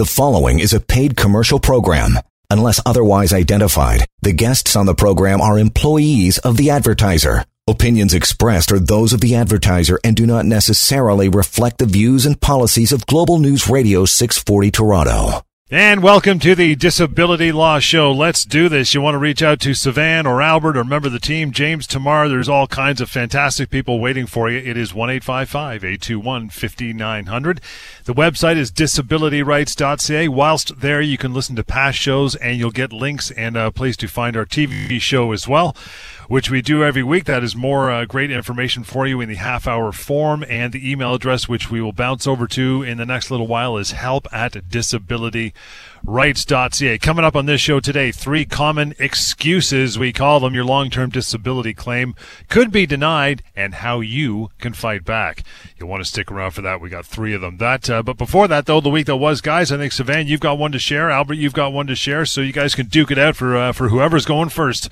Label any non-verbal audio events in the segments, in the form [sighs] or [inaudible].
The following is a paid commercial program. Unless otherwise identified, the guests on the program are employees of the advertiser. Opinions expressed are those of the advertiser and do not necessarily reflect the views and policies of Global News Radio 640 Toronto. And welcome to the Disability Law Show. Let's do this. You want to reach out to Sivan or Albert or member of the team, James Tamar. There's all kinds of fantastic people waiting for you. It is 1 821 5900. The website is disabilityrights.ca. Whilst there, you can listen to past shows and you'll get links and a place to find our TV show as well which we do every week. That is more uh, great information for you in the half hour form. And the email address, which we will bounce over to in the next little while, is help at disabilityrights.ca. Coming up on this show today, three common excuses, we call them, your long term disability claim could be denied and how you can fight back. You'll want to stick around for that. We got three of them. That, uh, But before that, though, the week that was, guys, I think, Sivan, you've got one to share. Albert, you've got one to share. So you guys can duke it out for, uh, for whoever's going first.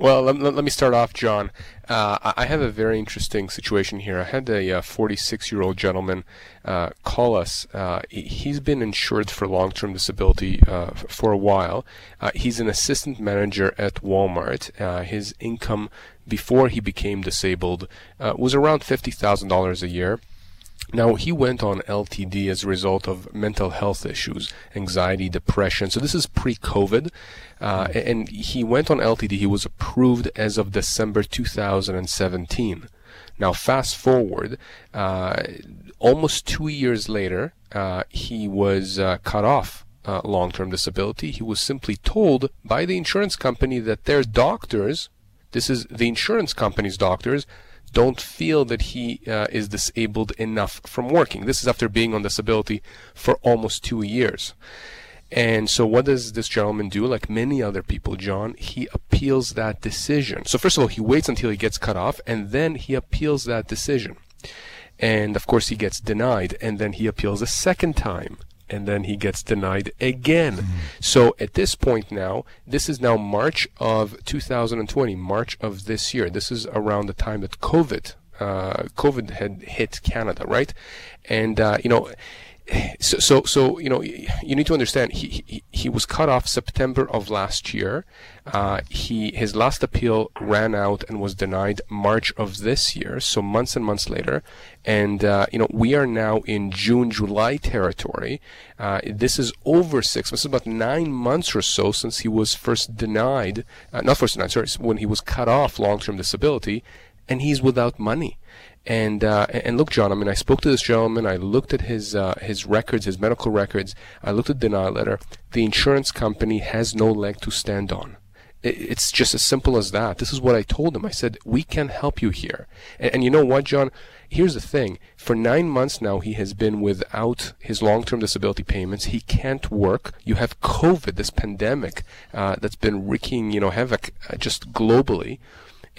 Well, let, let, me start off, John. Uh, I have a very interesting situation here. I had a 46 uh, year old gentleman uh, call us. Uh, he's been insured for long term disability uh, for a while. Uh, he's an assistant manager at Walmart. his income before he became disabled was around $50,000 a year. Now, he went on LTD as a result of mental health issues, anxiety, depression. So this is pre-COVID. Uh, and he went on LTD. He was approved as of December 2017. Now, fast forward, uh, almost two years later, uh, he was uh, cut off uh, long-term disability. He was simply told by the insurance company that their doctors, this is the insurance company's doctors, don't feel that he uh, is disabled enough from working. This is after being on disability for almost two years. And so, what does this gentleman do? Like many other people, John, he appeals that decision. So, first of all, he waits until he gets cut off, and then he appeals that decision. And of course, he gets denied, and then he appeals a second time and then he gets denied again. Mm-hmm. So at this point now, this is now March of 2020, March of this year. This is around the time that COVID, uh, COVID had hit Canada, right? And uh, you know so, so, so, you know, you need to understand. He, he, he was cut off September of last year. Uh, he his last appeal ran out and was denied March of this year. So months and months later, and uh, you know, we are now in June, July territory. Uh, this is over six. This is about nine months or so since he was first denied, uh, not first denied, sorry, when he was cut off long-term disability, and he's without money. And uh, and look, John. I mean, I spoke to this gentleman. I looked at his uh, his records, his medical records. I looked at the denial letter. The insurance company has no leg to stand on. It's just as simple as that. This is what I told him. I said, we can help you here. And, and you know what, John? Here's the thing. For nine months now, he has been without his long-term disability payments. He can't work. You have COVID, this pandemic uh, that's been wreaking, you know, havoc uh, just globally.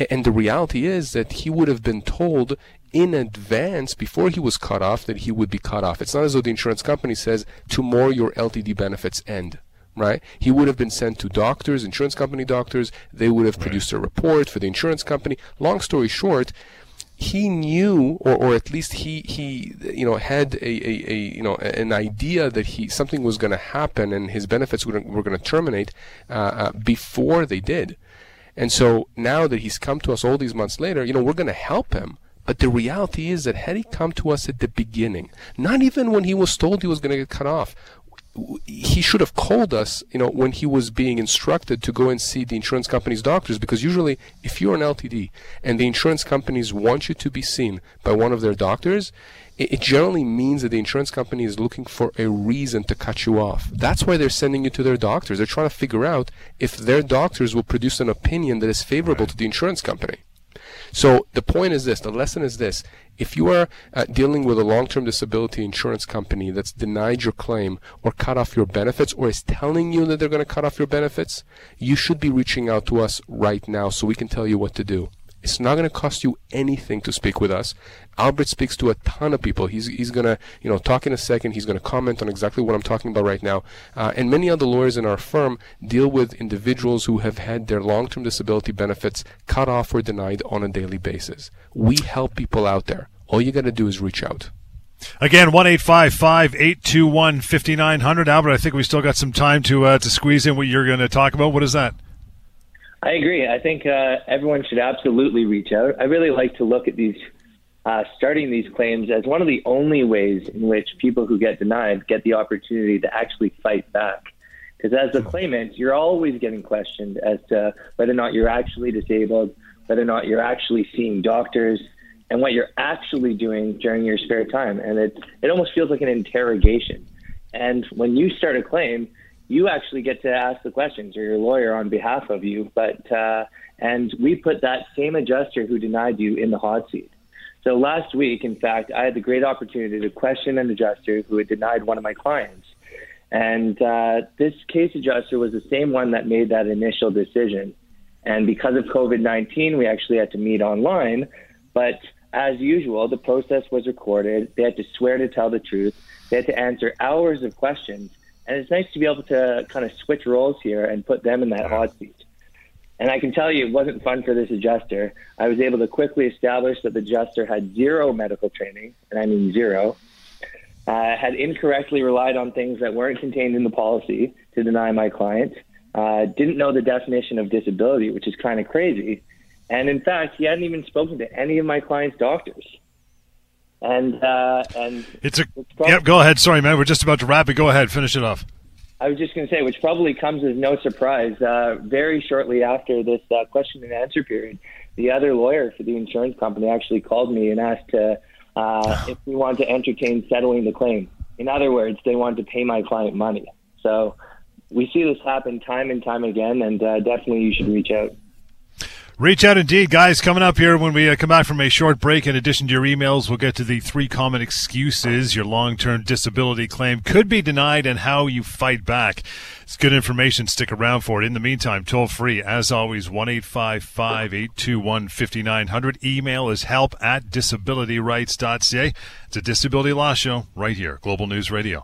And the reality is that he would have been told in advance before he was cut off that he would be cut off. It's not as though the insurance company says tomorrow your LTD benefits end. Right? He would have been sent to doctors, insurance company doctors. They would have right. produced a report for the insurance company. Long story short, he knew, or, or at least he, he, you know, had a, a, a you know, an idea that he something was going to happen and his benefits were, were going to terminate uh, uh, before they did. And so now that he's come to us all these months later, you know, we're going to help him. But the reality is that had he come to us at the beginning, not even when he was told he was going to get cut off, he should have called us, you know, when he was being instructed to go and see the insurance company's doctors, because usually, if you're an LTD and the insurance companies want you to be seen by one of their doctors, it, generally means that the insurance company is looking for a reason to cut you off. That's why they're sending you to their doctors. They're trying to figure out if their doctors will produce an opinion that is favorable to the insurance company. So the point is this, the lesson is this. If you are uh, dealing with a long-term disability insurance company that's denied your claim or cut off your benefits or is telling you that they're going to cut off your benefits, you should be reaching out to us right now so we can tell you what to do. It's not going to cost you anything to speak with us. Albert speaks to a ton of people. He's, he's going to, you know, talk in a second. He's going to comment on exactly what I'm talking about right now. Uh, and many other lawyers in our firm deal with individuals who have had their long-term disability benefits cut off or denied on a daily basis. We help people out there. All you got to do is reach out. Again, one eight five five eight two one fifty nine hundred. Albert, I think we still got some time to uh, to squeeze in what you're going to talk about. What is that? I agree. I think uh, everyone should absolutely reach out. I really like to look at these uh, starting these claims as one of the only ways in which people who get denied get the opportunity to actually fight back. Because as a claimant, you're always getting questioned as to whether or not you're actually disabled, whether or not you're actually seeing doctors, and what you're actually doing during your spare time. And it it almost feels like an interrogation. And when you start a claim, you actually get to ask the questions, or your lawyer on behalf of you. But uh, and we put that same adjuster who denied you in the hot seat. So last week, in fact, I had the great opportunity to question an adjuster who had denied one of my clients. And uh, this case adjuster was the same one that made that initial decision. And because of COVID 19, we actually had to meet online. But as usual, the process was recorded. They had to swear to tell the truth. They had to answer hours of questions. And it's nice to be able to kind of switch roles here and put them in that hot seat. And I can tell you, it wasn't fun for this adjuster. I was able to quickly establish that the adjuster had zero medical training, and I mean zero, uh, had incorrectly relied on things that weren't contained in the policy to deny my client, uh, didn't know the definition of disability, which is kind of crazy. And in fact, he hadn't even spoken to any of my client's doctors. And uh, and it's a it's probably, yep. Go ahead. Sorry, man. We're just about to wrap it. Go ahead. Finish it off. I was just going to say, which probably comes as no surprise. Uh, very shortly after this uh, question and answer period, the other lawyer for the insurance company actually called me and asked uh, [sighs] if we want to entertain settling the claim. In other words, they wanted to pay my client money. So we see this happen time and time again, and uh, definitely you should reach out. Reach out indeed, guys. Coming up here when we uh, come back from a short break, in addition to your emails, we'll get to the three common excuses your long term disability claim could be denied and how you fight back. It's good information. Stick around for it. In the meantime, toll free, as always, 1 821 5900. Email is help at disabilityrights.ca. It's a disability law show right here, Global News Radio.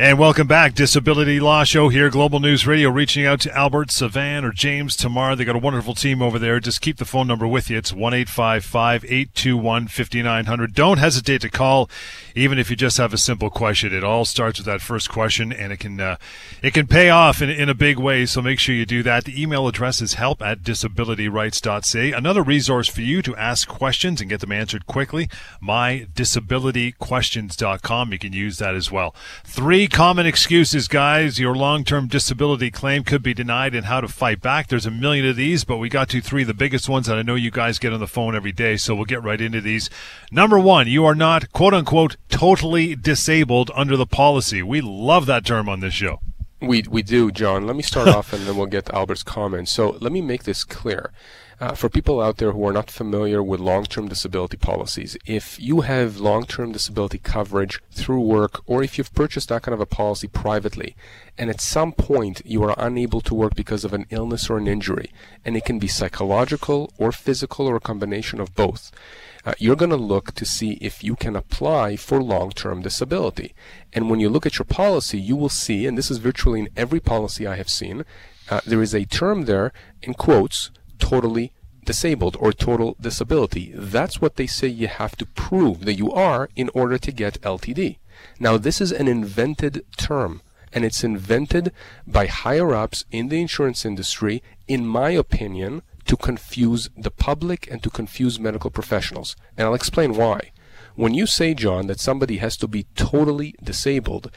And welcome back. Disability Law Show here, Global News Radio, reaching out to Albert, Sivan, or James Tamar. They got a wonderful team over there. Just keep the phone number with you. It's 1 821 5900. Don't hesitate to call, even if you just have a simple question. It all starts with that first question, and it can, uh, it can pay off in, in a big way, so make sure you do that. The email address is help at disabilityrights.ca. Another resource for you to ask questions and get them answered quickly, mydisabilityquestions.com. You can use that as well. Three common excuses, guys. Your long term disability claim could be denied and how to fight back. There's a million of these, but we got to three the biggest ones that I know you guys get on the phone every day, so we'll get right into these. Number one, you are not, quote unquote, totally disabled under the policy. We love that term on this show. We, we do, John. Let me start off and then we'll get to Albert's comments. So let me make this clear. Uh, for people out there who are not familiar with long-term disability policies, if you have long-term disability coverage through work, or if you've purchased that kind of a policy privately, and at some point you are unable to work because of an illness or an injury, and it can be psychological or physical or a combination of both, uh, you're going to look to see if you can apply for long-term disability. And when you look at your policy, you will see, and this is virtually in every policy I have seen, uh, there is a term there in quotes totally disabled or total disability. That's what they say you have to prove that you are in order to get LTD. Now, this is an invented term, and it's invented by higher ups in the insurance industry, in my opinion, to confuse the public and to confuse medical professionals. And I'll explain why. When you say, John, that somebody has to be totally disabled,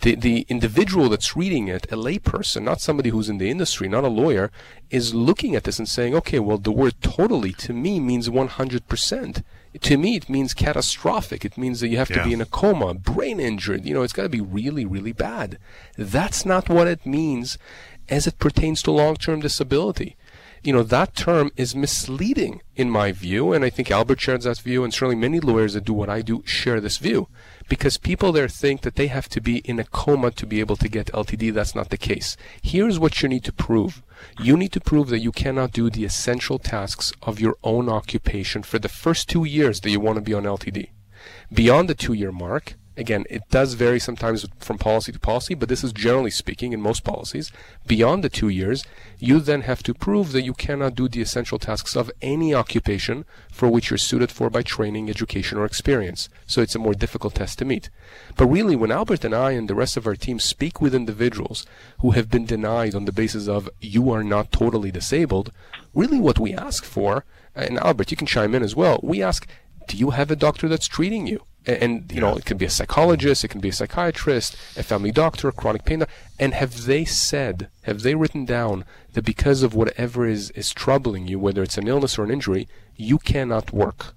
the, the individual that's reading it, a layperson, not somebody who's in the industry, not a lawyer, is looking at this and saying, okay, well, the word totally to me means 100%. To me, it means catastrophic. It means that you have yeah. to be in a coma, brain injured. You know, it's got to be really, really bad. That's not what it means as it pertains to long term disability. You know, that term is misleading in my view, and I think Albert shares that view, and certainly many lawyers that do what I do share this view. Because people there think that they have to be in a coma to be able to get LTD. That's not the case. Here's what you need to prove. You need to prove that you cannot do the essential tasks of your own occupation for the first two years that you want to be on LTD. Beyond the two year mark, again, it does vary sometimes from policy to policy, but this is generally speaking in most policies. Beyond the two years, you then have to prove that you cannot do the essential tasks of any occupation for which you're suited for by training, education, or experience. So it's a more difficult test to meet. But really, when Albert and I and the rest of our team speak with individuals who have been denied on the basis of you are not totally disabled, really what we ask for, and Albert, you can chime in as well, we ask, do you have a doctor that's treating you? And you know it can be a psychologist it can be a psychiatrist a family doctor a chronic pain doctor and have they said have they written down that because of whatever is is troubling you whether it's an illness or an injury you cannot work?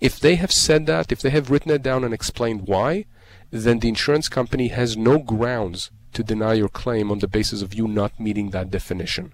If they have said that if they have written it down and explained why then the insurance company has no grounds to deny your claim on the basis of you not meeting that definition.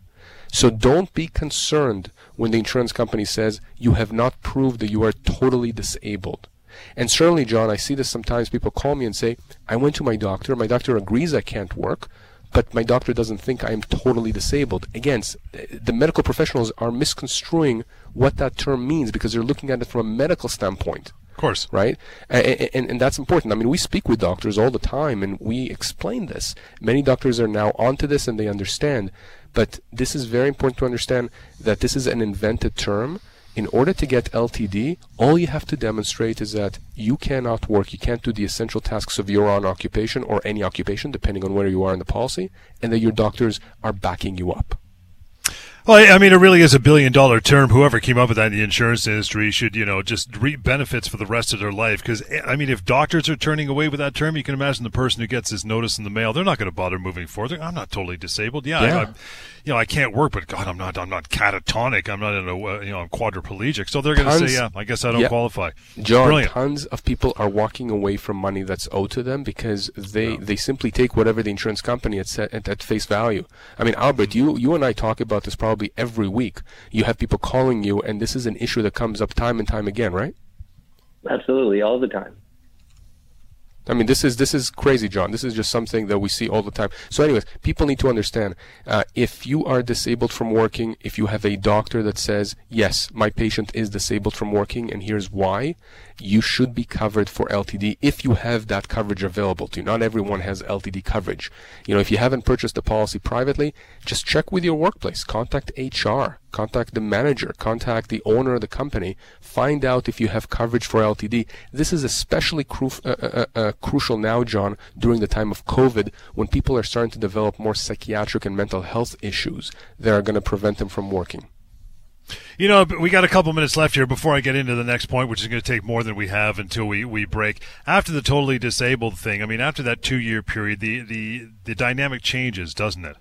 So don't be concerned when the insurance company says you have not proved that you are totally disabled and certainly, John, I see this sometimes. People call me and say, I went to my doctor. My doctor agrees I can't work, but my doctor doesn't think I am totally disabled. Again, the medical professionals are misconstruing what that term means because they're looking at it from a medical standpoint. Of course. Right? And, and, and, that's important. I mean, we speak with doctors all the time and we explain this. Many doctors are now onto this and they understand. But this is very important to understand that this is an invented term in order to get LTD, all you have to demonstrate is that you cannot work, you can't do the essential tasks of your own occupation or any occupation, depending on where you are in the policy, and that your doctors are backing you up. Well, I mean, it really is a billion dollar term. Whoever came up with that in the insurance industry should, you know, just reap benefits for the rest of their life. Because, I mean, if doctors are turning away with that term, you can imagine the person who gets this notice in the mail, they're not going to bother moving forward. I'm not totally disabled. Yeah, yeah. I, I, you know, I can't work, but God, I'm not, I'm not catatonic. I'm not in a, uh, you know, I'm quadriplegic. So they're going to say, yeah, I guess I don't yeah. qualify. John, Brilliant. tons of people are walking away from money that's owed to them because they, yeah. they simply take whatever the insurance company had set at, at face value. I mean, Albert, mm-hmm. you, you and I talk about this probably every week you have people calling you, and this is an issue that comes up time and time again, right? Absolutely, all the time. I mean, this is this is crazy, John. This is just something that we see all the time. So, anyways, people need to understand: uh, if you are disabled from working, if you have a doctor that says, "Yes, my patient is disabled from working, and here's why," you should be covered for LTD if you have that coverage available to you. Not everyone has LTD coverage. You know, if you haven't purchased the policy privately, just check with your workplace. Contact HR. Contact the manager. Contact the owner of the company. Find out if you have coverage for LTD. This is especially cru- uh, uh, uh, uh, crucial now, John, during the time of COVID, when people are starting to develop more psychiatric and mental health issues that are going to prevent them from working. You know, we got a couple minutes left here before I get into the next point, which is going to take more than we have until we, we break. After the totally disabled thing, I mean, after that two year period, the, the, the dynamic changes, doesn't it?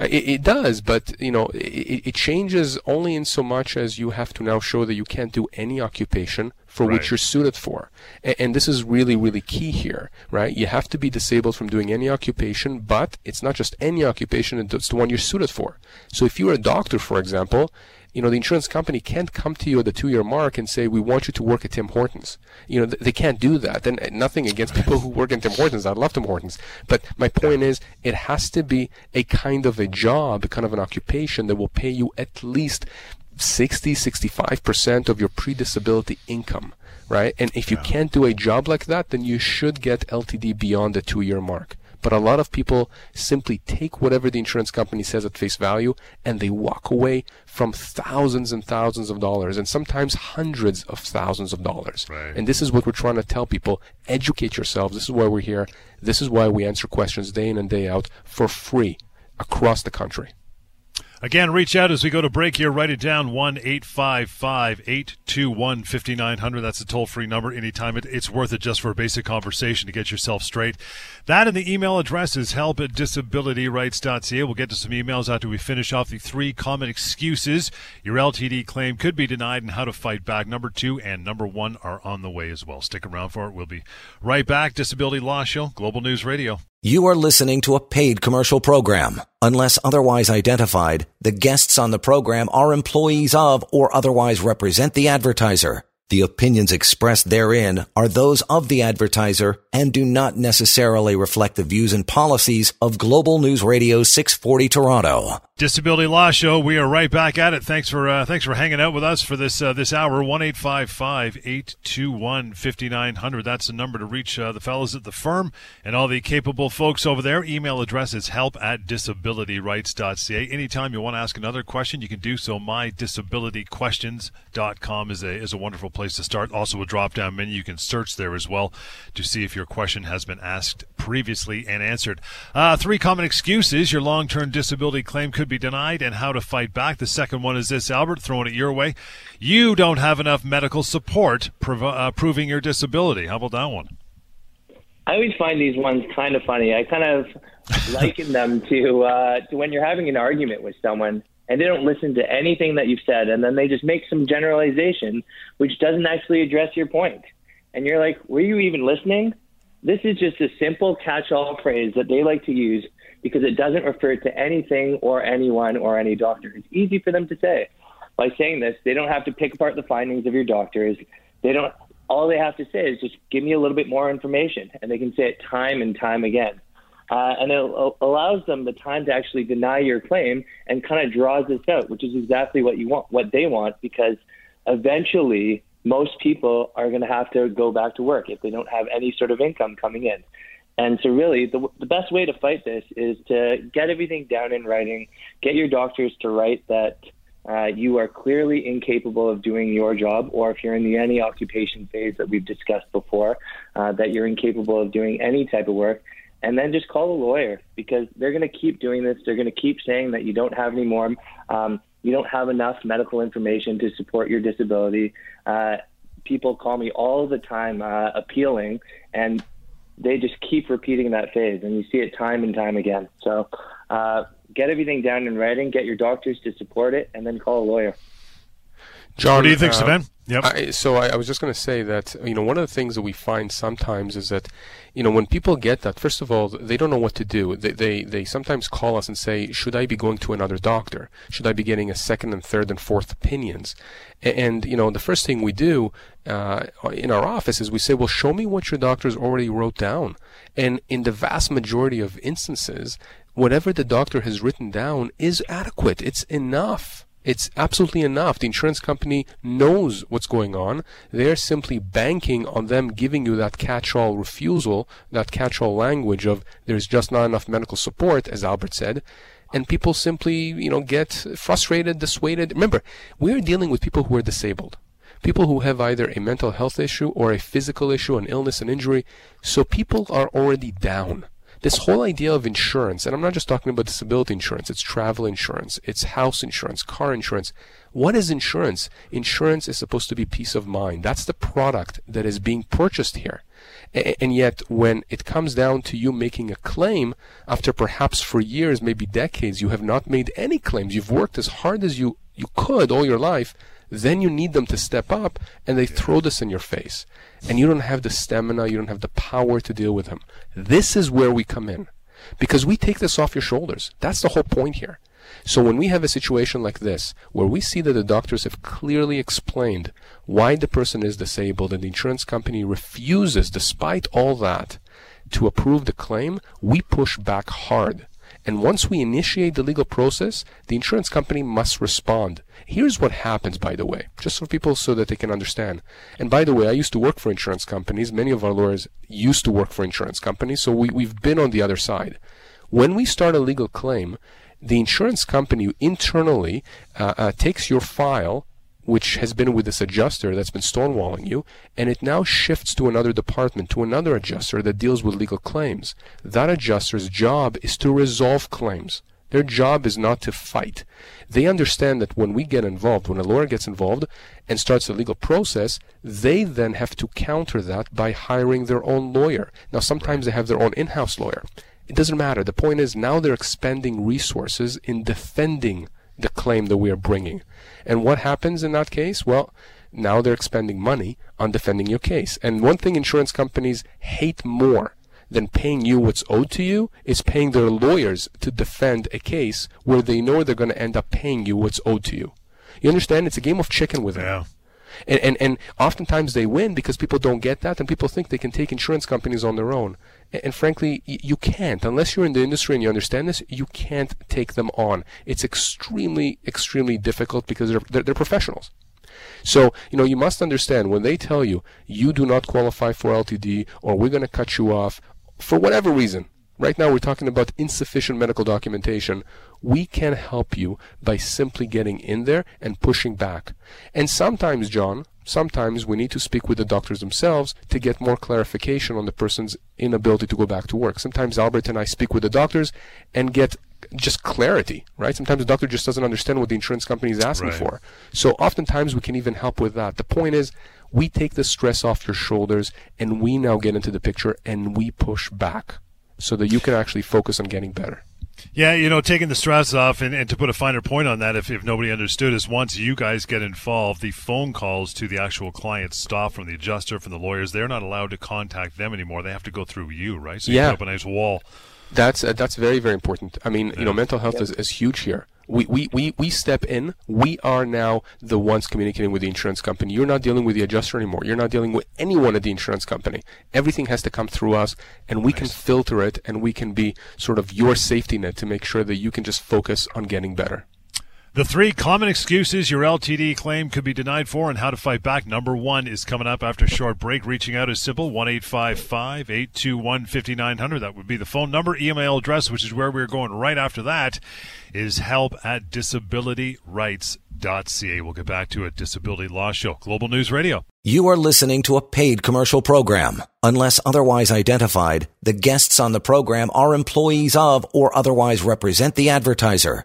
It, it, does, but you know, it, it, changes only in so much as you have to now show that you can't do any occupation for right. which you're suited for. And, and, this is really, really key here, right? You have to be disabled from doing any occupation, but it's not just any occupation, it's the one you're suited for. So if you're a doctor, for example, you know, the insurance company can't come to you at the two year mark and say, we want you to work at Tim Hortons. You know, they can't do that. And eh, nothing against people who work at Tim Hortons. I love Tim Hortons. But my point is, it has to be a kind of a job, a kind of an occupation that will pay you at least 60, 65% of your pre-disability income, right? And if you yeah. can't do a job like that, then you should get LTD beyond the two year mark. But a lot of people simply take whatever the insurance company says at face value and they walk away from thousands and thousands of dollars and sometimes hundreds of thousands of dollars. Right. And this is what we're trying to tell people. Educate yourselves. This is why we're here. This is why we answer questions day in and day out for free across the country. Again, reach out as we go to break here. Write it down 1 855 821 5900. That's a toll free number anytime. It, it's worth it just for a basic conversation to get yourself straight. That and the email address is help at disabilityrights.ca. We'll get to some emails after we finish off the three common excuses your LTD claim could be denied and how to fight back. Number two and number one are on the way as well. Stick around for it. We'll be right back. Disability Law Show, Global News Radio. You are listening to a paid commercial program. Unless otherwise identified, the guests on the program are employees of or otherwise represent the advertiser. The opinions expressed therein are those of the advertiser and do not necessarily reflect the views and policies of Global News Radio 640 Toronto. Disability Law Show. We are right back at it. Thanks for uh, thanks for hanging out with us for this uh, this hour. One eight five five eight two one fifty nine hundred. That's the number to reach uh, the fellows at the firm and all the capable folks over there. Email address is help at disabilityrights.ca. Anytime you want to ask another question, you can do so. Mydisabilityquestions.com is a is a wonderful place to start. Also, a drop down menu you can search there as well to see if your question has been asked previously and answered. Uh, three common excuses your long term disability claim could be denied and how to fight back. The second one is this, Albert, throwing it your way. You don't have enough medical support prov- uh, proving your disability. How about that one? I always find these ones kind of funny. I kind of [laughs] liken them to uh, to when you're having an argument with someone and they don't listen to anything that you've said, and then they just make some generalization which doesn't actually address your point. And you're like, were you even listening? This is just a simple catch-all phrase that they like to use because it doesn't refer to anything or anyone or any doctor. It's easy for them to say. By saying this, they don't have to pick apart the findings of your doctors. They don't. All they have to say is just give me a little bit more information, and they can say it time and time again. Uh, and it allows them the time to actually deny your claim and kind of draws this out, which is exactly what you want, what they want, because eventually most people are going to have to go back to work if they don't have any sort of income coming in. And so, really, the, the best way to fight this is to get everything down in writing, get your doctors to write that uh, you are clearly incapable of doing your job, or if you're in the any occupation phase that we've discussed before, uh, that you're incapable of doing any type of work. And then just call a lawyer because they're going to keep doing this. They're going to keep saying that you don't have any more, um, you don't have enough medical information to support your disability. Uh, people call me all the time uh, appealing, and they just keep repeating that phase, and you see it time and time again. So, uh, get everything down in writing, get your doctors to support it, and then call a lawyer. John, what do you think, uh, Yep. I, so I, I, was just going to say that you know one of the things that we find sometimes is that you know when people get that first of all they don't know what to do. They they they sometimes call us and say, should I be going to another doctor? Should I be getting a second and third and fourth opinions? And, and you know the first thing we do uh, in our office is we say, well, show me what your doctors already wrote down. And in the vast majority of instances, whatever the doctor has written down is adequate. It's enough. It's absolutely enough. The insurance company knows what's going on. They're simply banking on them giving you that catch-all refusal, that catch-all language of there's just not enough medical support, as Albert said. And people simply, you know, get frustrated, dissuaded. Remember, we're dealing with people who are disabled. People who have either a mental health issue or a physical issue, an illness, an injury. So people are already down this whole idea of insurance, and I'm not just talking about disability insurance, it's travel insurance, it's house insurance, car insurance. What is insurance? Insurance is supposed to be peace of mind. That's the product that is being purchased here. And yet, when it comes down to you making a claim, after perhaps for years, maybe decades, you have not made any claims, you've worked as hard as you, you could all your life, then you need them to step up and they throw this in your face. And you don't have the stamina, you don't have the power to deal with them. This is where we come in. Because we take this off your shoulders. That's the whole point here. So when we have a situation like this, where we see that the doctors have clearly explained why the person is disabled and the insurance company refuses, despite all that, to approve the claim, we push back hard. And once we initiate the legal process, the insurance company must respond. Here's what happens, by the way, just for people so that they can understand. And by the way, I used to work for insurance companies. Many of our lawyers used to work for insurance companies, so we, we've been on the other side. When we start a legal claim, the insurance company internally uh, uh, takes your file which has been with this adjuster that's been stonewalling you, and it now shifts to another department, to another adjuster that deals with legal claims. That adjuster's job is to resolve claims. Their job is not to fight. They understand that when we get involved, when a lawyer gets involved and starts a legal process, they then have to counter that by hiring their own lawyer. Now, sometimes they have their own in-house lawyer. It doesn't matter. The point is now they're expending resources in defending the claim that we are bringing. And what happens in that case? Well, now they're expending money on defending your case. And one thing insurance companies hate more than paying you what's owed to you is paying their lawyers to defend a case where they know they're going to end up paying you what's owed to you. You understand? It's a game of chicken with them. Yeah. And, and, and oftentimes they win because people don't get that and people think they can take insurance companies on their own. And, and frankly, y- you can't. Unless you're in the industry and you understand this, you can't take them on. It's extremely, extremely difficult because they're, they're, they're professionals. So, you know, you must understand when they tell you you do not qualify for LTD or we're going to cut you off for whatever reason. Right now, we're talking about insufficient medical documentation. We can help you by simply getting in there and pushing back. And sometimes, John, sometimes we need to speak with the doctors themselves to get more clarification on the person's inability to go back to work. Sometimes Albert and I speak with the doctors and get just clarity, right? Sometimes the doctor just doesn't understand what the insurance company is asking Right. for. So oftentimes we can even help with that. The point is, we take the stress off your shoulders and we now get into the picture and we push back so that you can actually focus on getting better. Yeah, you know, taking the stress off, and, and to put a finer point on that, if, if nobody understood, is once you guys get involved, the phone calls to the actual clients stop from the adjuster, from the lawyers. They're not allowed to contact them anymore. They have to go through you, right? So you Yeah. put up a nice wall. That's uh, that's very very important. I mean, you know, mental health is, is huge here. We, we, we, we step in. We are now the ones communicating with the insurance company. You're not dealing with the adjuster anymore. You're not dealing with anyone at the insurance company. Everything has to come through us, and we can filter it, and we can be sort of your safety net to make sure that you can just focus on getting better. The three common excuses your LTD claim could be denied for and how to fight back. Number one is coming up after a short break. Reaching out is simple 1 821 5900. That would be the phone number. Email address, which is where we're going right after that, is help at disabilityrights.ca. We'll get back to it. Disability Law Show, Global News Radio. You are listening to a paid commercial program. Unless otherwise identified, the guests on the program are employees of or otherwise represent the advertiser.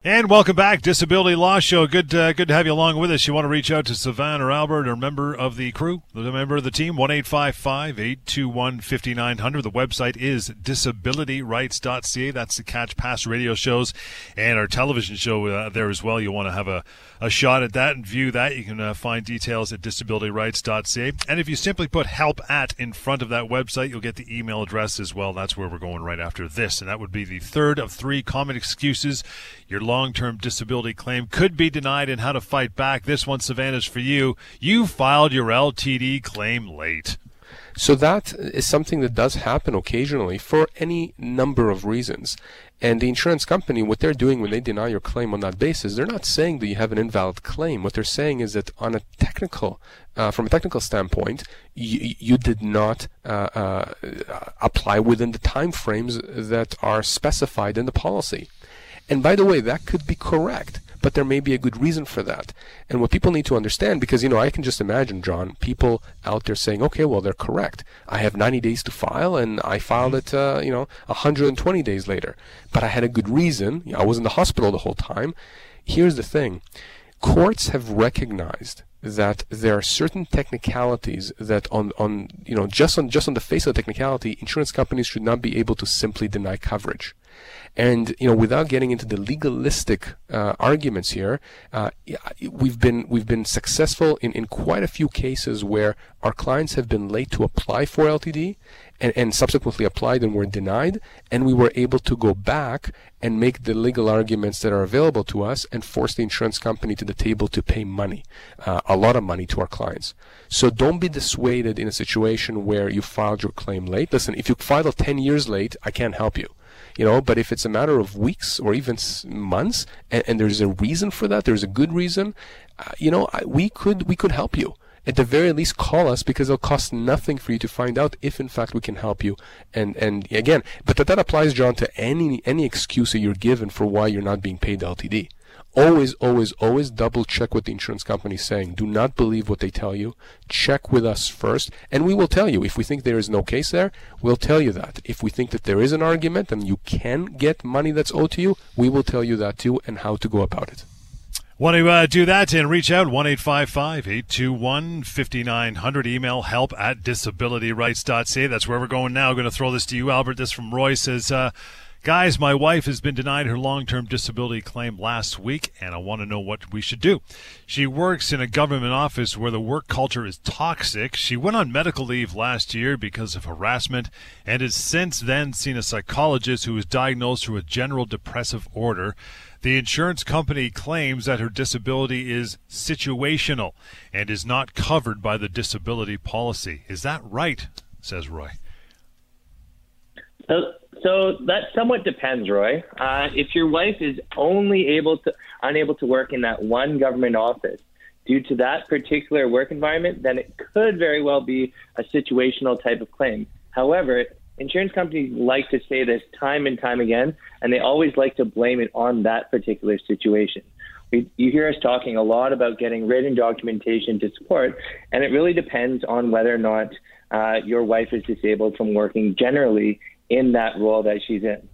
And welcome back, Disability Law Show. Good, uh, good to have you along with us. You want to reach out to Sivan or Albert or member of the crew, a member of the team, one 821 5900 The website is disabilityrights.ca. That's to catch past radio shows and our television show uh, there as well. You want to have a, a shot at that and view that. You can uh, find details at disabilityrights.ca. And if you simply put help at in front of that website, you'll get the email address as well. That's where we're going right after this. And that would be the third of three common excuses your long term disability claim could be denied and how to fight back. This one, Savannah's for you. You filed your LTD claim late. So that is something that does happen occasionally for any number of reasons. And the insurance company, what they're doing when they deny your claim on that basis, they're not saying that you have an invalid claim. What they're saying is that on a technical, uh, from a technical standpoint, you, you did not uh, uh, apply within the time frames that are specified in the policy. And by the way, that could be correct, but there may be a good reason for that. And what people need to understand, because, you know, I can just imagine, John, people out there saying, okay, well, they're correct. I have 90 days to file, and I filed it, uh, you know, 120 days later. But I had a good reason. I was in the hospital the whole time. Here's the thing. Courts have recognized that there are certain technicalities that on, on you know just on just on the face of the technicality insurance companies should not be able to simply deny coverage and you know, without getting into the legalistic uh, arguments here, uh, we've been we've been successful in, in quite a few cases where our clients have been late to apply for LTD, and, and subsequently applied and were denied, and we were able to go back and make the legal arguments that are available to us and force the insurance company to the table to pay money, uh, a lot of money to our clients. So don't be dissuaded in a situation where you filed your claim late. Listen, if you filed 10 years late, I can't help you you know but if it's a matter of weeks or even months and, and there's a reason for that there's a good reason uh, you know I, we could we could help you. At the very least call us because it'll cost nothing for you to find out if in fact we can help you. And and again but that, that applies john to any any excuse that you're given for why you're not being paid ltd always, always, always double check what the insurance company is saying. Do not believe what they tell you. Check with us first, and we will tell you. If we think there is no case there, we'll tell you that. If we think that there is an argument and you can get money that's owed to you, we will tell you that too and how to go about it. Want to uh, do that and reach out 1 821 5900. Email help at disabilityrights.ca. That's where we're going now. Going to throw this to you, Albert. This from Roy says, uh, Guys, my wife has been denied her long term disability claim last week, and I want to know what we should do. She works in a government office where the work culture is toxic. She went on medical leave last year because of harassment and has since then seen a psychologist who was diagnosed her with general depressive order. The insurance company claims that her disability is situational and is not covered by the disability policy. Is that right? says Roy. So that somewhat depends, Roy. Uh, if your wife is only able to unable to work in that one government office due to that particular work environment, then it could very well be a situational type of claim. However, insurance companies like to say this time and time again, and they always like to blame it on that particular situation. We, you hear us talking a lot about getting written documentation to support, and it really depends on whether or not uh, your wife is disabled from working generally in that role that she's in.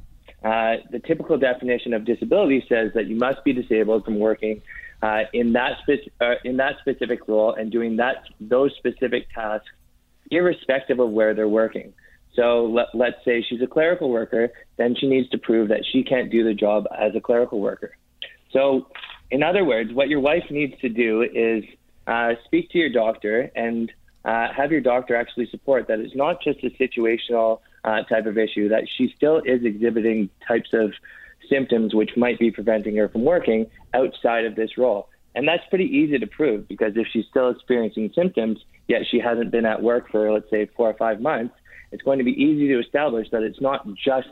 Uh, the typical definition of disability says that you must be disabled from working uh, in that spe- uh, in that specific role and doing that those specific tasks, irrespective of where they're working. So let, let's say she's a clerical worker, then she needs to prove that she can't do the job as a clerical worker. So, in other words, what your wife needs to do is uh, speak to your doctor and uh, have your doctor actually support that it's not just a situational uh, type of issue, that she still is exhibiting types of symptoms which might be preventing her from working outside of this role. And that's pretty easy to prove because if she's still experiencing symptoms, yet she hasn't been at work for, let's say, four or five months, it's going to be easy to establish that it's not just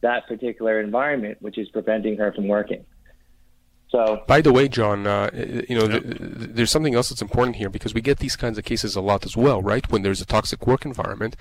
that particular environment which is preventing her from working. So, by the way, John, uh, you know, th- there's something else that's important here because we get these kinds of cases a lot as well, right? When there's a toxic work environment,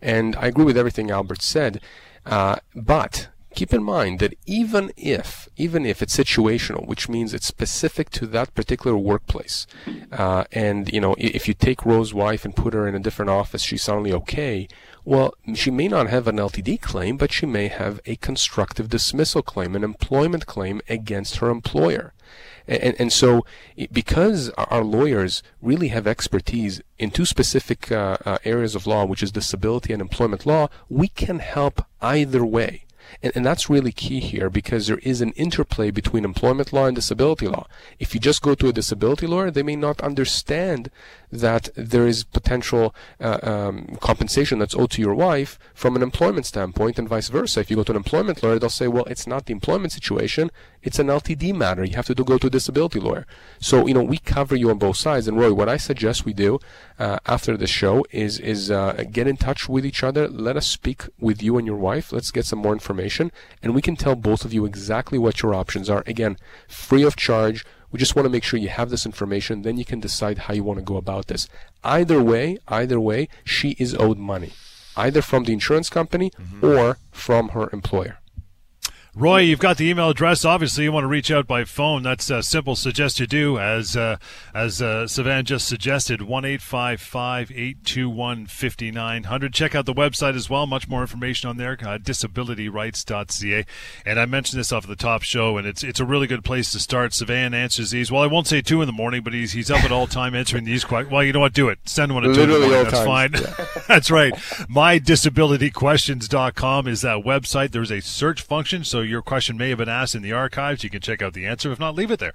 and I agree with everything Albert said, uh, but keep in mind that even if even if it's situational which means it's specific to that particular workplace uh, and you know if you take Roy's wife and put her in a different office she's suddenly okay well, she may not have an LTD claim, but she may have a constructive dismissal claim, an employment claim against her employer. And, and so, because our lawyers really have expertise in two specific uh, uh, areas of law, which is disability and employment law, we can help either way. And, and that's really key here because there is an interplay between employment law and disability law. If you just go to a disability lawyer, they may not understand that there is potential uh, um, compensation that's owed to your wife from an employment standpoint, and vice versa. If you go to an employment lawyer, they'll say, well, it's not the employment situation, it's an LTD matter. You have to go to a disability lawyer. So, you know, we cover you on both sides. And Roy, what I suggest we do uh, after the show is is uh, get in touch with each other. Let us speak with you and your wife. Let's get some more information, and we can tell both of you exactly what your options are. Again, free of charge. We just want to make sure you have this information. Then you can decide how you want to go about this. Either way, either way, she is owed money, either from the insurance company mm-hmm. or from her employer. Roy, you've got the email address. Obviously, you want to reach out by phone. That's uh, simple. Suggest you do, as uh, as uh, Sivan just suggested. One eight five five eight two one fifty nine hundred. Check out the website as well. Much more information on there. Uh, disabilityrights.ca. And I mentioned this off the top show, and it's it's a really good place to start. Sivan answers these. Well, I won't say two in the morning, but he's he's up at all time answering these. Quite well. You know what? Do it. Send one at two in the morning. That's fine. Yeah. [laughs] That's right. MyDisabilityQuestions.com is that website. There's a search function, so your question may have been asked in the archives. You can check out the answer. If not, leave it there.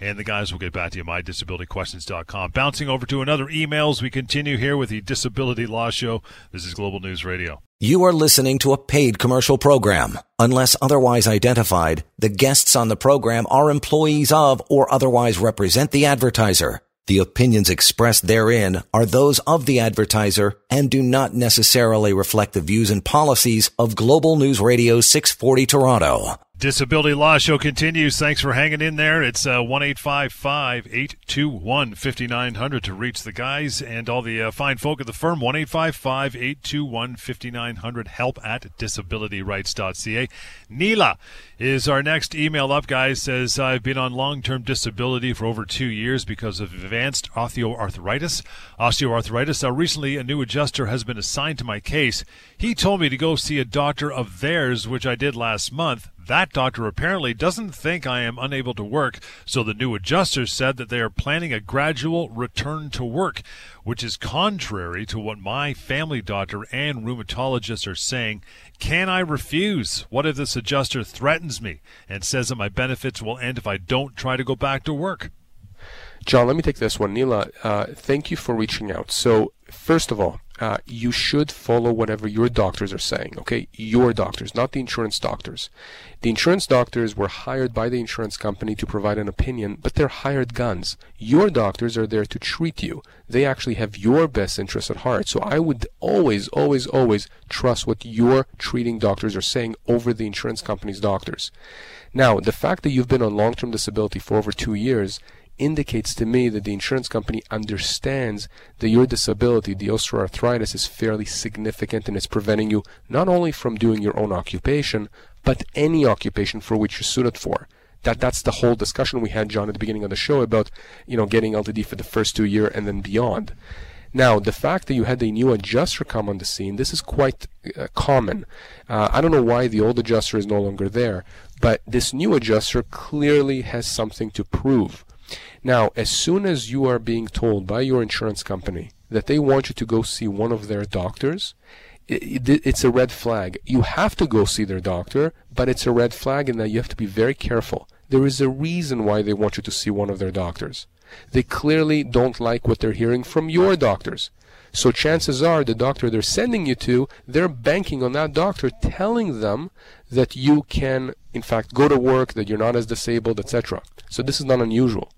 And the guys will get back to you mydisabilityquestions.com. Bouncing over to another emails, we continue here with the Disability Law Show. This is Global News Radio. You are listening to a paid commercial program. Unless otherwise identified, the guests on the program are employees of or otherwise represent the advertiser. The opinions expressed therein are those of the advertiser and do not necessarily reflect the views and policies of Global News Radio 640 Toronto. Disability Law Show continues. Thanks for hanging in there. It's uh, 1 821 5900 to reach the guys and all the uh, fine folk at the firm. 1 821 5900. Help at disabilityrights.ca. Neela is our next email up, guys. Says, I've been on long term disability for over two years because of advanced osteoarthritis. Osteoarthritis. Now, recently, a new adjuster has been assigned to my case. He told me to go see a doctor of theirs, which I did last month. That doctor apparently doesn't think I am unable to work, so the new adjuster said that they are planning a gradual return to work, which is contrary to what my family doctor and rheumatologist are saying. Can I refuse? What if this adjuster threatens me and says that my benefits will end if I don't try to go back to work? John, let me take this one. Neela, uh, thank you for reaching out. So, first of all, uh, you should follow whatever your doctors are saying, okay? Your doctors, not the insurance doctors. The insurance doctors were hired by the insurance company to provide an opinion, but they're hired guns. Your doctors are there to treat you. They actually have your best interests at heart. So I would always, always, always trust what your treating doctors are saying over the insurance company's doctors. Now, the fact that you've been on long-term disability for over two years indicates to me that the insurance company understands that your disability, the osteoarthritis, is fairly significant and it's preventing you not only from doing your own occupation, but any occupation for which you're suited for. That that's the whole discussion we had, John, at the beginning of the show about, you know, getting LTD for the first two year and then beyond. Now, the fact that you had a new adjuster come on the scene, this is quite uh, common. Uh, I don't know why the old adjuster is no longer there, but this new adjuster clearly has something to prove. Now, as soon as you are being told by your insurance company that they want you to go see one of their doctors, it, it, it's a red flag. You have to go see their doctor, but it's a red flag in that you have to be very careful. There is a reason why they want you to see one of their doctors. They clearly don't like what they're hearing from your doctors. So chances are the doctor they're sending you to, they're banking on that doctor telling them that you can, in fact, go to work, that you're not as disabled, etc. So this is not unusual.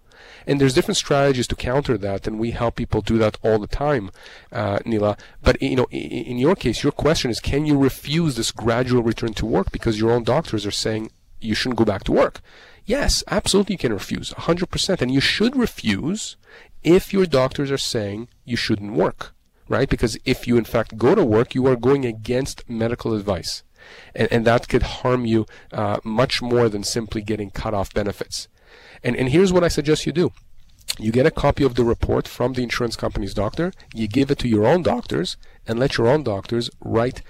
And there's different strategies to counter that, and we help people do that all the time, uh, Neela. But you know, in your case, your question is, can you refuse this gradual return to work because your own doctors are saying you shouldn't go back to work? Yes, absolutely, you can refuse, 100%, and you should refuse if your doctors are saying you shouldn't work, right? Because if you in fact go to work, you are going against medical advice. And, and that could harm you uh, much more than simply getting cut off benefits. And, and here's what I suggest you do. You get a copy of the report from the insurance company's doctor, you give it to your own doctors, and let your own doctors write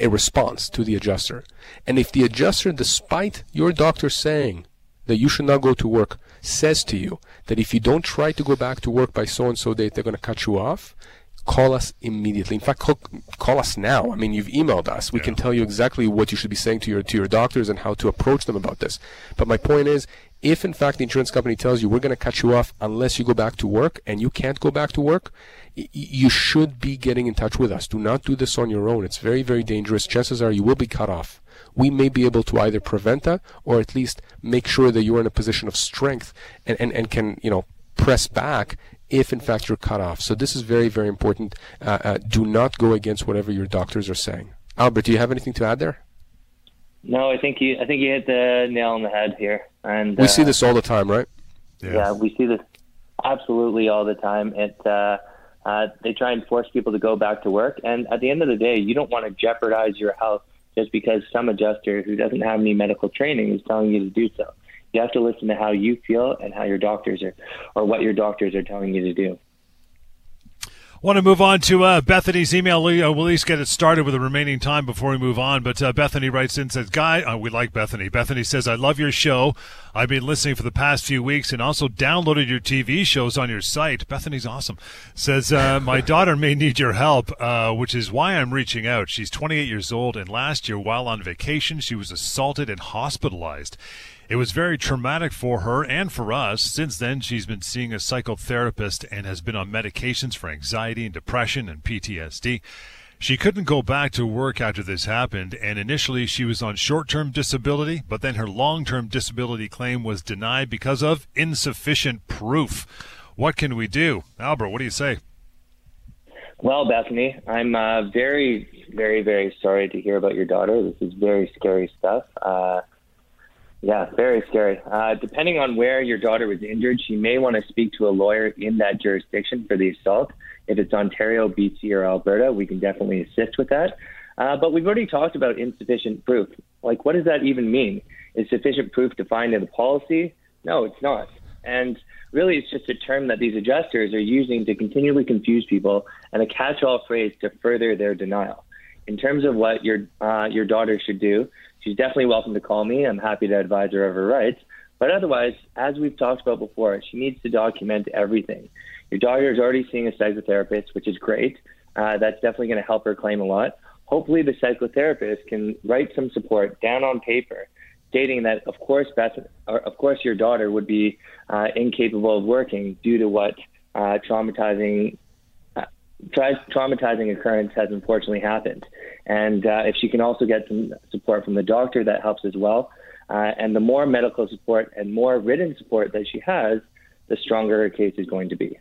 a response to the adjuster. And if the adjuster, despite your doctor saying that you should not go to work, says to you that if you don't try to go back to work by so and so date, they're going to cut you off, call us immediately. In fact, call, call us now. I mean, you've emailed us. We yeah. can tell you exactly what you should be saying to your to your doctors and how to approach them about this. But my point is, if in fact the insurance company tells you we're going to cut you off unless you go back to work and you can't go back to work, you should be getting in touch with us. Do not do this on your own. It's very, very dangerous. Chances are you will be cut off. We may be able to either prevent that or at least make sure that you're in a position of strength and, and, and can, you know, press back if in fact you're cut off. So this is very, very important. Uh, uh, do not go against whatever your doctors are saying. Albert, do you have anything to add there? No, I think you I think you hit the nail on the head here. And we uh, see this all the time, right? Yeah. yeah. we see this absolutely all the time. It uh, uh, they try and force people to go back to work, and at the end of the day, you don't want to jeopardize your health just because some adjuster who doesn't have any medical training is telling you to do so. You have to listen to how you feel and how your doctors are, or what your doctors are telling you to do. Want to move on to uh, Bethany's email? We'll at least get it started with the remaining time before we move on. But uh, Bethany writes in says, "Guy, uh, we like Bethany. Bethany says, I love your show. I've been listening for the past few weeks and also downloaded your TV shows on your site. Bethany's awesome. Says uh, [laughs] my daughter may need your help, uh, which is why I'm reaching out. She's 28 years old, and last year, while on vacation, she was assaulted and hospitalized." It was very traumatic for her and for us. Since then, she's been seeing a psychotherapist and has been on medications for anxiety and depression and PTSD. She couldn't go back to work after this happened, and initially she was on short term disability, but then her long term disability claim was denied because of insufficient proof. What can we do? Albert, what do you say? Well, Bethany, I'm uh, very, very, very sorry to hear about your daughter. This is very scary stuff. Uh, yeah, very scary. Uh, depending on where your daughter was injured, she may want to speak to a lawyer in that jurisdiction for the assault. If it's Ontario, BC, or Alberta, we can definitely assist with that. Uh, but we've already talked about insufficient proof. Like, what does that even mean? Is sufficient proof defined in the policy? No, it's not. And really, it's just a term that these adjusters are using to continually confuse people and a catch-all phrase to further their denial. In terms of what your uh, your daughter should do, she's definitely welcome to call me. I'm happy to advise her of her rights. But otherwise, as we've talked about before, she needs to document everything. Your daughter is already seeing a psychotherapist, which is great. Uh, that's definitely going to help her claim a lot. hopefully the psychotherapist can write some support down on paper stating that of course Beth, or of course your daughter would be uh, incapable of working due to what uh, traumatizing tra- traumatizing occurrence has unfortunately happened. And uh, if she can also get some support from the doctor, that helps as well. Uh, and the more medical support and more written support that she has, the stronger her case is going to be.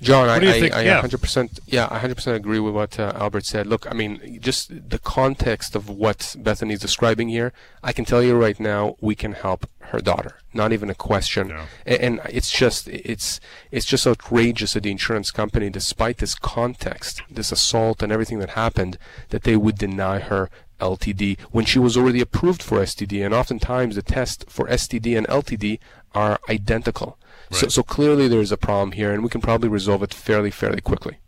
John, I, I, I, yeah. 100%, yeah, I 100% agree with what uh, Albert said. Look, I mean, just the context of what Bethany is describing here, I can tell you right now, we can help her daughter. Not even a question. No. And, and it's just, it's, it's just outrageous that the insurance company, despite this context, this assault and everything that happened, that they would deny her LTD when she was already approved for STD. And oftentimes the test for STD and LTD are identical. Right. So, so clearly there's a problem here, and we can probably resolve it fairly, fairly quickly.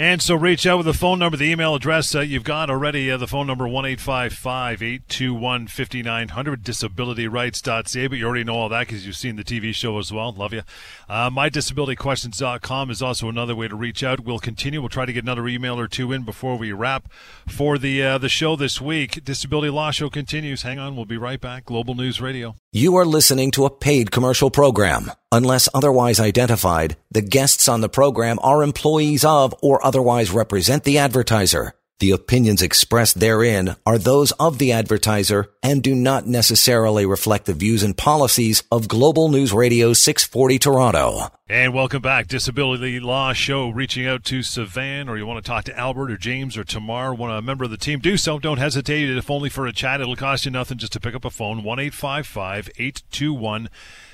And so reach out with the phone number, the email address uh, you've got already. Uh, the phone number one eight five five eight two one fifty nine hundred disabilityrights.ca. But you already know all that because you've seen the TV show as well. Love you. Uh, MyDisabilityQuestions.com is also another way to reach out. We'll continue. We'll try to get another email or two in before we wrap for the uh, the show this week. Disability Law Show continues. Hang on. We'll be right back. Global News Radio. You are listening to a paid commercial program. Unless otherwise identified, the guests on the program are employees of or otherwise represent the advertiser. The opinions expressed therein are those of the advertiser and do not necessarily reflect the views and policies of Global News Radio 640 Toronto. And welcome back. Disability Law Show reaching out to Sivan, or you want to talk to Albert or James or Tamar, want a member of the team, do so. Don't hesitate. If only for a chat, it'll cost you nothing just to pick up a phone. 1 821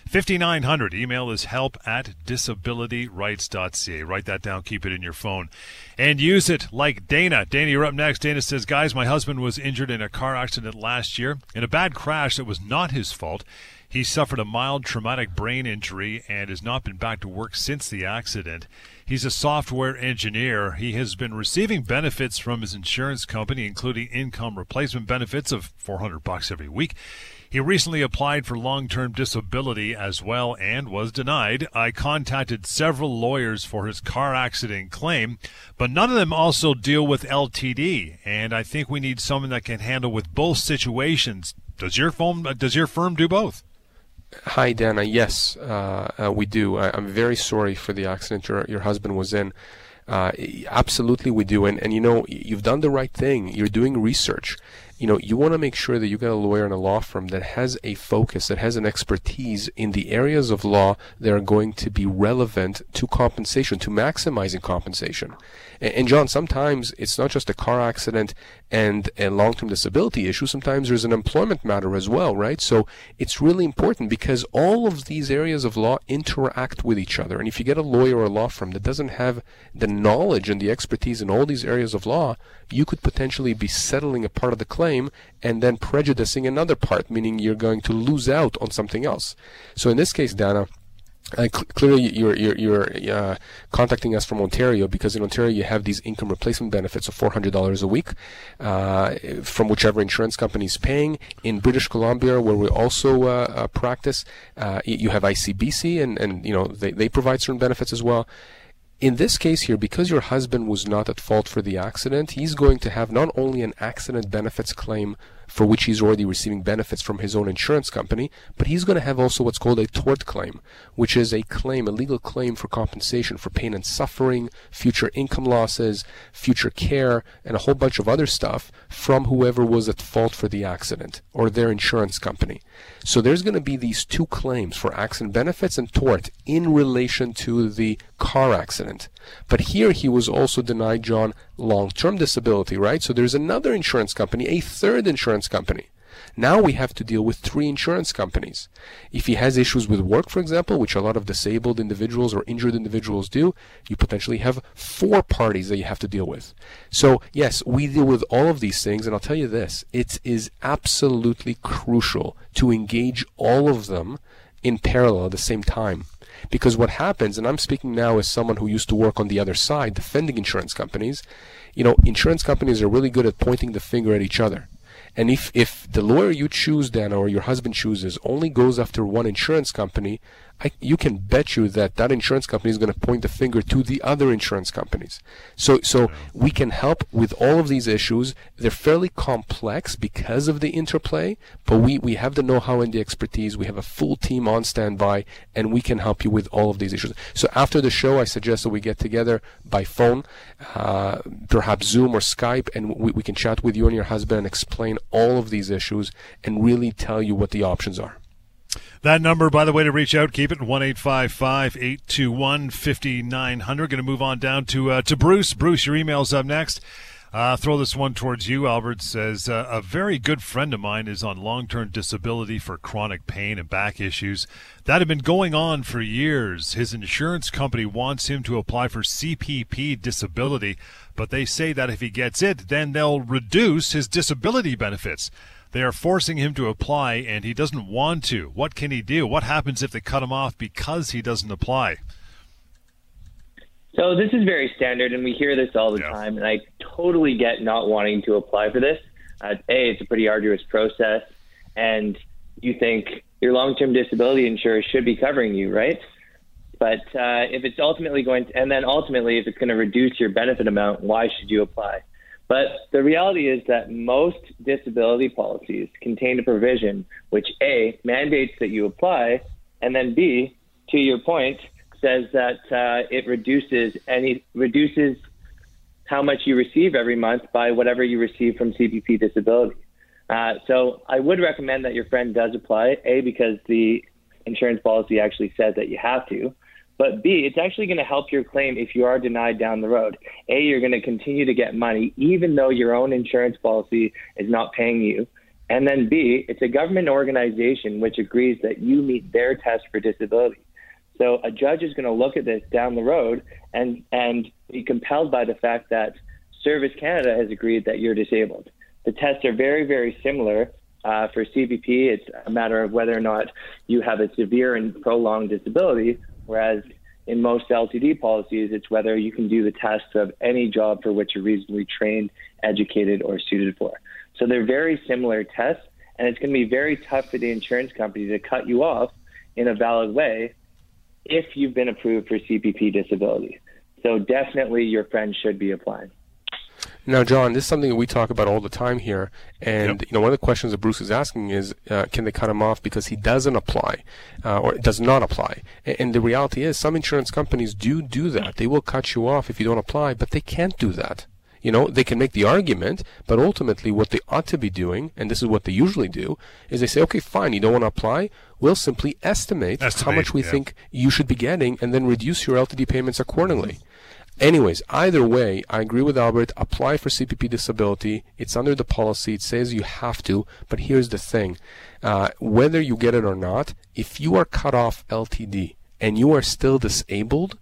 5900. Email is help at disabilityrights.ca. Write that down, keep it in your phone, and use it like Dana. Dana, you're up next. Dana says, Guys, my husband was injured in a car accident last year in a bad crash that was not his fault. He suffered a mild traumatic brain injury and has not been back to work since the accident. He's a software engineer. He has been receiving benefits from his insurance company, including income replacement benefits of 400 bucks every week. He recently applied for long term disability as well and was denied. I contacted several lawyers for his car accident claim, but none of them also deal with LTD, and I think we need someone that can handle with both situations. Does your firm does your firm do both? Hi, Dana. Yes, uh, uh, we do. I, am very sorry for the accident your your husband was in. Uh, absolutely, we do. And and you know, you've done the right thing. You're doing research you know, you want to make sure that you get a lawyer in a law firm that has a focus, that has an expertise in the areas of law that are going to be relevant to compensation, to maximizing compensation. And, and John, sometimes it's not just a car accident and a long-term disability issue. Sometimes there's an employment matter as well, right? So it's really important because all of these areas of law interact with each other. And if you get a lawyer or a law firm that doesn't have the knowledge and the expertise in all these areas of law, you could potentially be settling a part of the claim and then prejudicing another part, meaning you're going to lose out on something else. So in this case, Dana, uh, cl- clearly, you're you're, you're uh, contacting us from Ontario because in Ontario you have these income replacement benefits of four hundred dollars a week uh, from whichever insurance company is paying. In British Columbia, where we also uh, uh, practice, uh, you have ICBC, and and you know they they provide certain benefits as well. In this case here, because your husband was not at fault for the accident, he's going to have not only an accident benefits claim for which he's already receiving benefits from his own insurance company, but he's going to have also what's called a tort claim, which is a claim, a legal claim for compensation for pain and suffering, future income losses, future care, and a whole bunch of other stuff from whoever was at fault for the accident or their insurance company. So there's going to be these two claims for accident benefits and tort in relation to the car accident. But here he was also denied, John, long term disability, right? So there's another insurance company, a third insurance company. Now we have to deal with three insurance companies. If he has issues with work, for example, which a lot of disabled individuals or injured individuals do, you potentially have four parties that you have to deal with. So, yes, we deal with all of these things, and I'll tell you this it is absolutely crucial to engage all of them in parallel at the same time. Because what happens, and I'm speaking now as someone who used to work on the other side, defending insurance companies, you know, insurance companies are really good at pointing the finger at each other. And if, if the lawyer you choose then or your husband chooses only goes after one insurance company, I, you can bet you that that insurance company is going to point the finger to the other insurance companies. So, so we can help with all of these issues. They're fairly complex because of the interplay, but we, we have the know-how and the expertise. We have a full team on standby, and we can help you with all of these issues. So after the show, I suggest that we get together by phone, uh, perhaps Zoom or Skype, and we, we can chat with you and your husband and explain all of these issues and really tell you what the options are. That number, by the way, to reach out, keep it 1 821 5900. Going to move on down to, uh, to Bruce. Bruce, your email's up next. Uh, throw this one towards you. Albert says uh, a very good friend of mine is on long-term disability for chronic pain and back issues that have been going on for years. His insurance company wants him to apply for CPP disability, but they say that if he gets it, then they'll reduce his disability benefits. They are forcing him to apply, and he doesn't want to. What can he do? What happens if they cut him off because he doesn't apply? So this is very standard, and we hear this all the yeah. time. And I totally get not wanting to apply for this. Uh, a, it's a pretty arduous process, and you think your long-term disability insurer should be covering you, right? But uh, if it's ultimately going to, and then ultimately if it's going to reduce your benefit amount, why should you apply? But the reality is that most disability policies contain a provision which A, mandates that you apply, and then B, to your point, says that uh, it reduces any reduces how much you receive every month by whatever you receive from CPP disability. Uh, so I would recommend that your friend does apply, A, because the insurance policy actually says that you have to, but B, it's actually going to help your claim if you are denied down the road. A, you're going to continue to get money even though your own insurance policy is not paying you. And then B, it's a government organization which agrees that you meet their test for disability. So a judge is going to look at this down the road and, and be compelled by the fact that Service Canada has agreed that you're disabled. The tests are very, very similar. Uh, for CPP, it's a matter of whether or not you have a severe and prolonged disability, whereas in most LTD policies, it's whether you can do the tests of any job for which you're reasonably trained, educated, or suited for. So they're very similar tests, and it's going to be very tough for the insurance company to cut you off in a valid way if you've been approved for CPP disability. So definitely your friend should be applying. Now, John, this is something that we talk about all the time here, and yep. you know one of the questions that Bruce is asking is, uh, can they cut him off because he doesn't apply, uh, or does not apply? And, and the reality is, some insurance companies do do that. They will cut you off if you don't apply, but they can't do that. You know, they can make the argument, but ultimately what they ought to be doing, and this is what they usually do, is they say, okay, fine, you don't want to apply, we'll simply estimate, estimate how much we yeah. think you should be getting and then reduce your LTD payments accordingly. Anyways, either way, I agree with Albert. Apply for CPP disability. It's under the policy. It says you have to. But here's the thing. Uh, whether you get it or not, if you are cut off LTD and you are still disabled,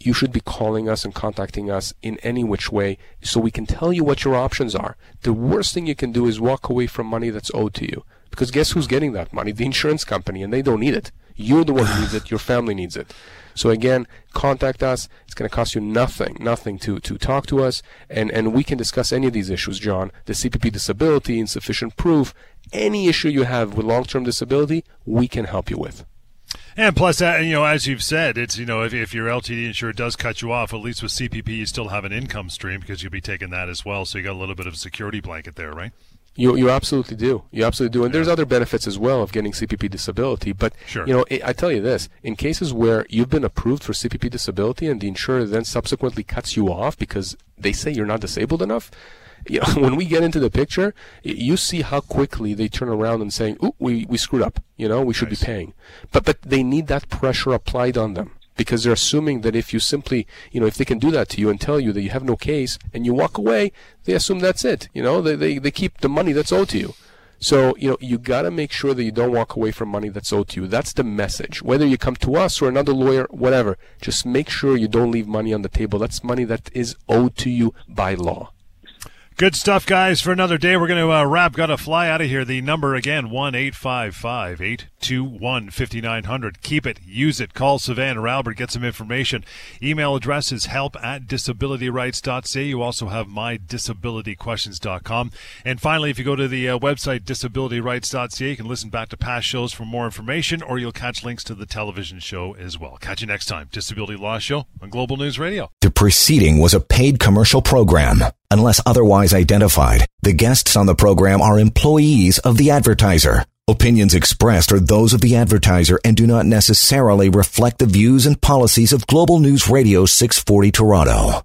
you should be calling us and contacting us in any which way so we can tell you what your options are. The worst thing you can do is walk away from money that's owed to you. Because guess who's getting that money? The insurance company, and they don't need it. You're the one who needs it. Your family needs it. So again, contact us. It's going to cost you nothing, nothing to, to talk to us, and, and we can discuss any of these issues, John. The CPP disability, insufficient proof, any issue you have with long-term disability, we can help you with. And plus, uh, you know, as you've said, it's you know, if, if your LTD insurer does cut you off, at least with CPP, you still have an income stream because you'll be taking that as well. So you got a little bit of a security blanket there, right? You you absolutely do. You absolutely do. And yeah. there's other benefits as well of getting CPP disability. But sure. you know, I tell you this: in cases where you've been approved for CPP disability and the insurer then subsequently cuts you off because they say you're not disabled enough, you know, [laughs] when we get into the picture, you see how quickly they turn around and saying, "Ooh, we we screwed up. You know, we should nice. be paying." But but they need that pressure applied on them because they're assuming that if you simply, you know, if they can do that to you and tell you that you have no case and you walk away, they assume that's it. You know, they, they, they keep the money that's owed to you. So, you know, you got to make sure that you don't walk away from money that's owed to you. That's the message. Whether you come to us or another lawyer, whatever, just make sure you don't leave money on the table. That's money that is owed to you by law. Good stuff, guys. For another day, we're going to uh, wrap. Got to fly out of here. The number again, one eight five five eight two one fifty nine hundred. Keep it, use it. Call Sivan or Albert, get some information. Email address is help at disabilityrights.ca. You also have mydisabilityquestions.com. And finally, if you go to the uh, website disabilityrights.ca, you can listen back to past shows for more information, or you'll catch links to the television show as well. Catch you next time. Disability Law Show on Global News Radio. The preceding was a paid commercial program. Unless otherwise identified, the guests on the program are employees of the advertiser. Opinions expressed are those of the advertiser and do not necessarily reflect the views and policies of Global News Radio 640 Toronto.